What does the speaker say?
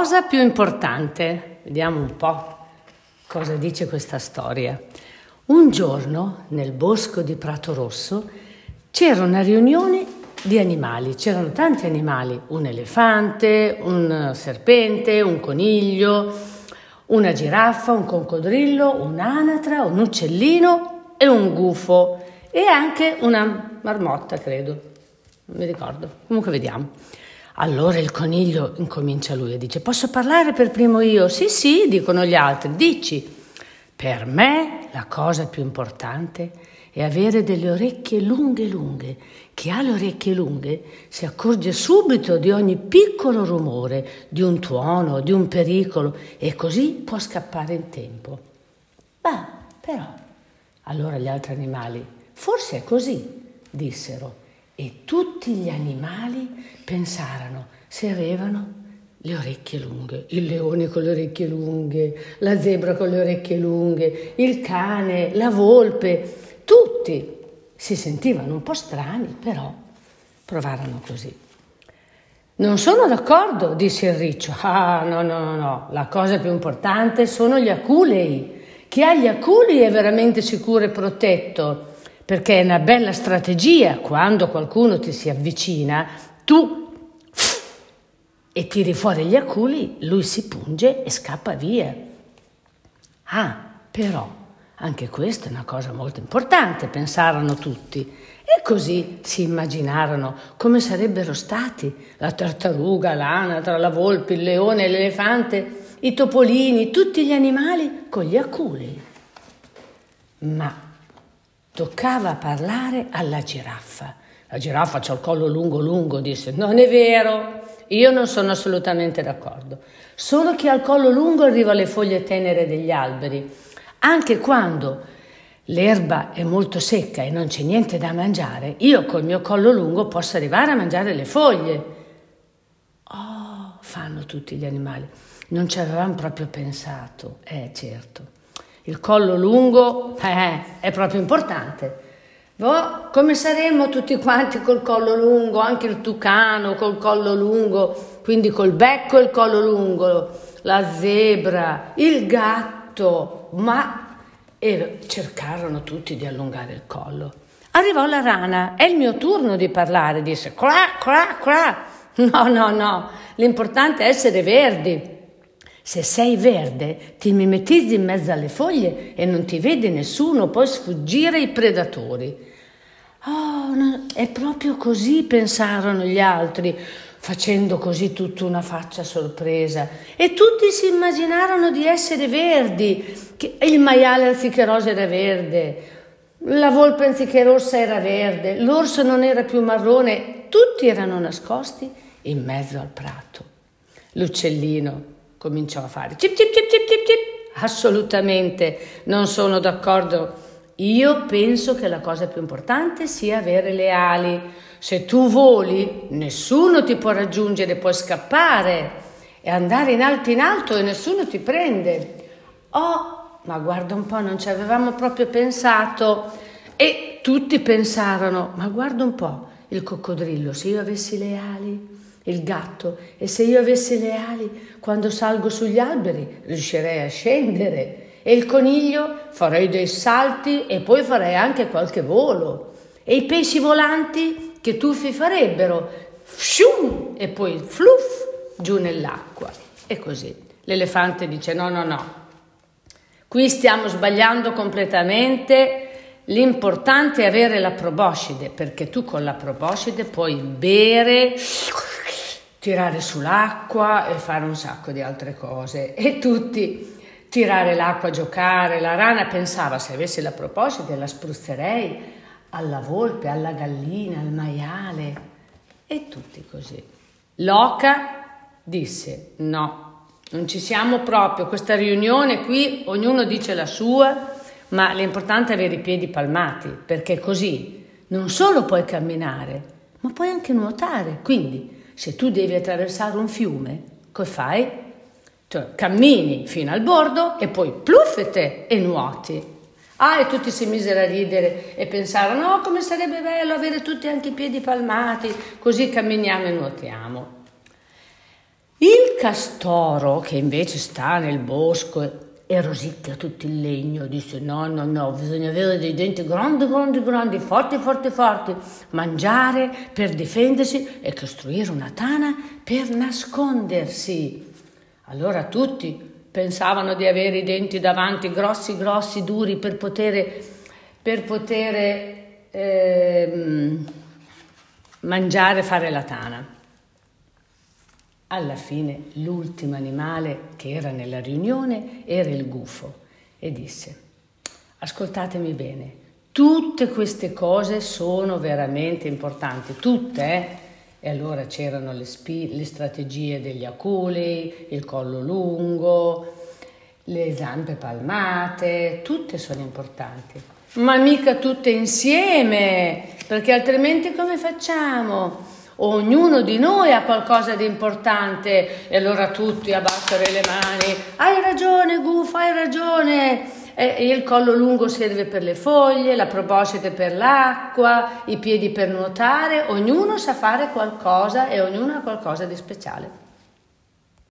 cosa più importante. Vediamo un po' cosa dice questa storia. Un giorno nel bosco di Prato Rosso c'era una riunione di animali, c'erano tanti animali, un elefante, un serpente, un coniglio, una giraffa, un coccodrillo, un'anatra, un uccellino e un gufo e anche una marmotta, credo. Non mi ricordo. Comunque vediamo. Allora il coniglio incomincia lui e dice: Posso parlare per primo io? Sì, sì, dicono gli altri. Dici. Per me la cosa più importante è avere delle orecchie lunghe lunghe. Chi ha le orecchie lunghe si accorge subito di ogni piccolo rumore, di un tuono, di un pericolo e così può scappare in tempo. Ma però, allora gli altri animali, forse è così, dissero, e tutti gli animali pensarono se avevano le orecchie lunghe, il leone con le orecchie lunghe, la zebra con le orecchie lunghe, il cane, la volpe, tutti si sentivano un po' strani, però provarono così. Non sono d'accordo, disse il riccio. Ah, no, no, no, no, la cosa più importante sono gli aculei. Chi ha gli aculei è veramente sicuro e protetto, perché è una bella strategia quando qualcuno ti si avvicina, tu e tiri fuori gli aculi, lui si punge e scappa via. Ah, però anche questa è una cosa molto importante, pensarono tutti. E così si immaginarono come sarebbero stati la tartaruga, l'anatra, la volpe, il leone, l'elefante, i topolini, tutti gli animali con gli aculi. Ma toccava parlare alla giraffa. La giraffa c'ha il collo lungo lungo, disse, non è vero, io non sono assolutamente d'accordo. Solo chi ha il collo lungo arriva alle foglie tenere degli alberi anche quando l'erba è molto secca e non c'è niente da mangiare, io col mio collo lungo posso arrivare a mangiare le foglie. Oh, fanno tutti gli animali. Non ci avevamo proprio pensato. Eh, certo. Il collo lungo eh, è proprio importante. Oh, come saremmo tutti quanti col collo lungo, anche il tucano col collo lungo, quindi col becco e il collo lungo, la zebra, il gatto ma e cercarono tutti di allungare il collo. Arrivò la rana, è il mio turno di parlare, disse cra, cra, cra. No, no, no, l'importante è essere verdi. Se sei verde, ti mimetizzi in mezzo alle foglie e non ti vede nessuno, puoi sfuggire ai predatori. Oh, no, è proprio così, pensarono gli altri facendo così tutta una faccia sorpresa. E tutti si immaginarono di essere verdi, che il maiale anziché rosa era verde, la volpe anziché rossa era verde, l'orso non era più marrone, tutti erano nascosti in mezzo al prato. L'uccellino cominciò a fare cip cip cip cip cip cip. Assolutamente non sono d'accordo. Io penso che la cosa più importante sia avere le ali se tu voli, nessuno ti può raggiungere, puoi scappare e andare in alto in alto e nessuno ti prende. Oh, ma guarda un po', non ci avevamo proprio pensato. E tutti pensarono, ma guarda un po', il coccodrillo, se io avessi le ali, il gatto, e se io avessi le ali, quando salgo sugli alberi riuscirei a scendere. E il coniglio farei dei salti e poi farei anche qualche volo. E i pesci volanti che tuffi farebbero, fium, e poi fluff giù nell'acqua. E così. L'elefante dice no, no, no, qui stiamo sbagliando completamente, l'importante è avere la proboscide, perché tu con la proboscide puoi bere, tirare sull'acqua e fare un sacco di altre cose. E tutti tirare l'acqua, giocare. La rana pensava se avessi la proboscide la spruzzerei alla volpe, alla gallina, al maiale e tutti così. L'oca disse no, non ci siamo proprio, questa riunione qui ognuno dice la sua, ma l'importante è avere i piedi palmati, perché così non solo puoi camminare, ma puoi anche nuotare. Quindi se tu devi attraversare un fiume, cosa fai? Cioè, cammini fino al bordo e poi pluffete e nuoti. Ah, e tutti si misero a ridere e pensarono, no, come sarebbe bello avere tutti anche i piedi palmati, così camminiamo e nuotiamo. Il castoro, che invece sta nel bosco e rosicchia tutto il legno, disse no, no, no, bisogna avere dei denti grandi, grandi, grandi, forti, forti, forti, mangiare per difendersi e costruire una tana per nascondersi. Allora tutti pensavano di avere i denti davanti grossi, grossi, duri per poter, per poter eh, mangiare, fare la tana. Alla fine l'ultimo animale che era nella riunione era il gufo e disse, ascoltatemi bene, tutte queste cose sono veramente importanti, tutte, eh? E allora c'erano le, spi- le strategie degli aculi, il collo lungo, le zampe palmate, tutte sono importanti, ma mica tutte insieme, perché altrimenti come facciamo? Ognuno di noi ha qualcosa di importante e allora tutti a battere le mani, hai ragione Gufo, hai ragione. E il collo lungo serve per le foglie, la proboscite per l'acqua, i piedi per nuotare, ognuno sa fare qualcosa e ognuno ha qualcosa di speciale.